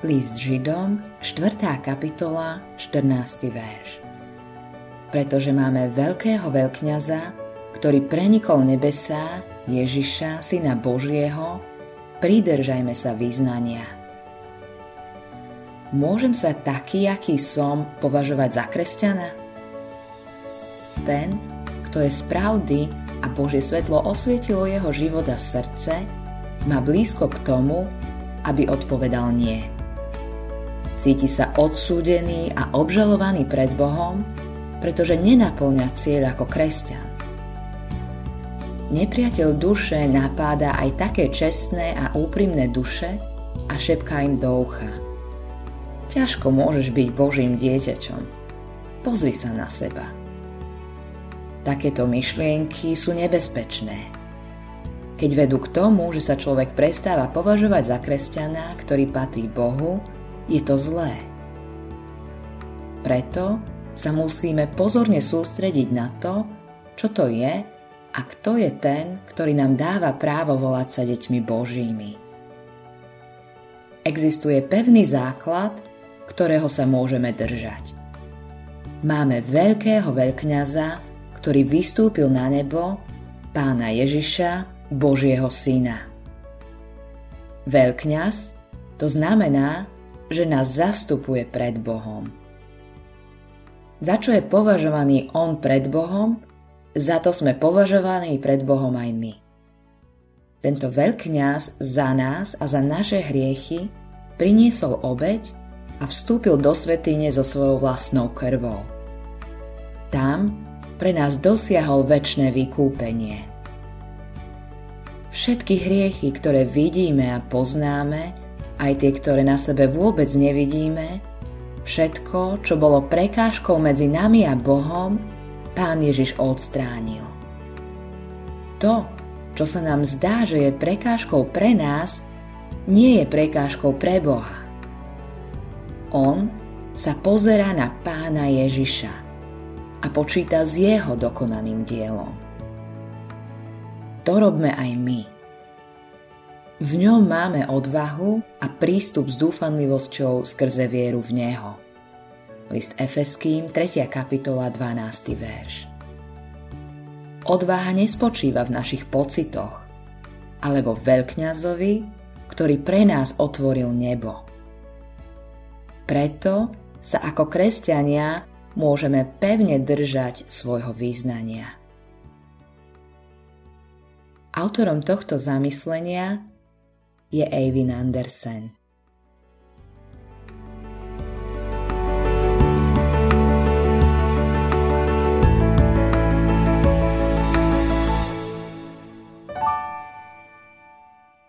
List Židom, 4. kapitola, 14. verš. Pretože máme veľkého veľkňaza, ktorý prenikol nebesá, Ježiša, Syna Božieho, pridržajme sa vyznania. Môžem sa taký, aký som, považovať za kresťana? Ten, kto je z pravdy a Božie svetlo osvietilo jeho život a srdce, má blízko k tomu, aby odpovedal nie. Cíti sa odsúdený a obžalovaný pred Bohom, pretože nenaplňa cieľ ako kresťan. Nepriateľ duše napáda aj také čestné a úprimné duše a šepká im do ucha. Ťažko môžeš byť Božím dieťačom. Pozri sa na seba. Takéto myšlienky sú nebezpečné keď vedú k tomu, že sa človek prestáva považovať za kresťana, ktorý patrí Bohu, je to zlé. Preto sa musíme pozorne sústrediť na to, čo to je a kto je ten, ktorý nám dáva právo volať sa deťmi Božími. Existuje pevný základ, ktorého sa môžeme držať. Máme veľkého veľkňaza, ktorý vystúpil na nebo, pána Ježiša, Božieho syna. Veľkňaz to znamená, že nás zastupuje pred Bohom. Za čo je považovaný on pred Bohom, za to sme považovaní pred Bohom aj my. Tento veľkňaz za nás a za naše hriechy priniesol obeď a vstúpil do svetýne so svojou vlastnou krvou. Tam pre nás dosiahol väčšie vykúpenie. Všetky hriechy, ktoré vidíme a poznáme, aj tie, ktoré na sebe vôbec nevidíme, všetko, čo bolo prekážkou medzi nami a Bohom, Pán Ježiš odstránil. To, čo sa nám zdá, že je prekážkou pre nás, nie je prekážkou pre Boha. On sa pozerá na pána Ježiša a počíta s jeho dokonaným dielom to robme aj my. V ňom máme odvahu a prístup s dúfanlivosťou skrze vieru v Neho. List Efeským, 3. kapitola, 12. verš. Odvaha nespočíva v našich pocitoch, ale vo veľkňazovi, ktorý pre nás otvoril nebo. Preto sa ako kresťania môžeme pevne držať svojho význania. Autorom tohto zamyslenia je Eivin Andersen.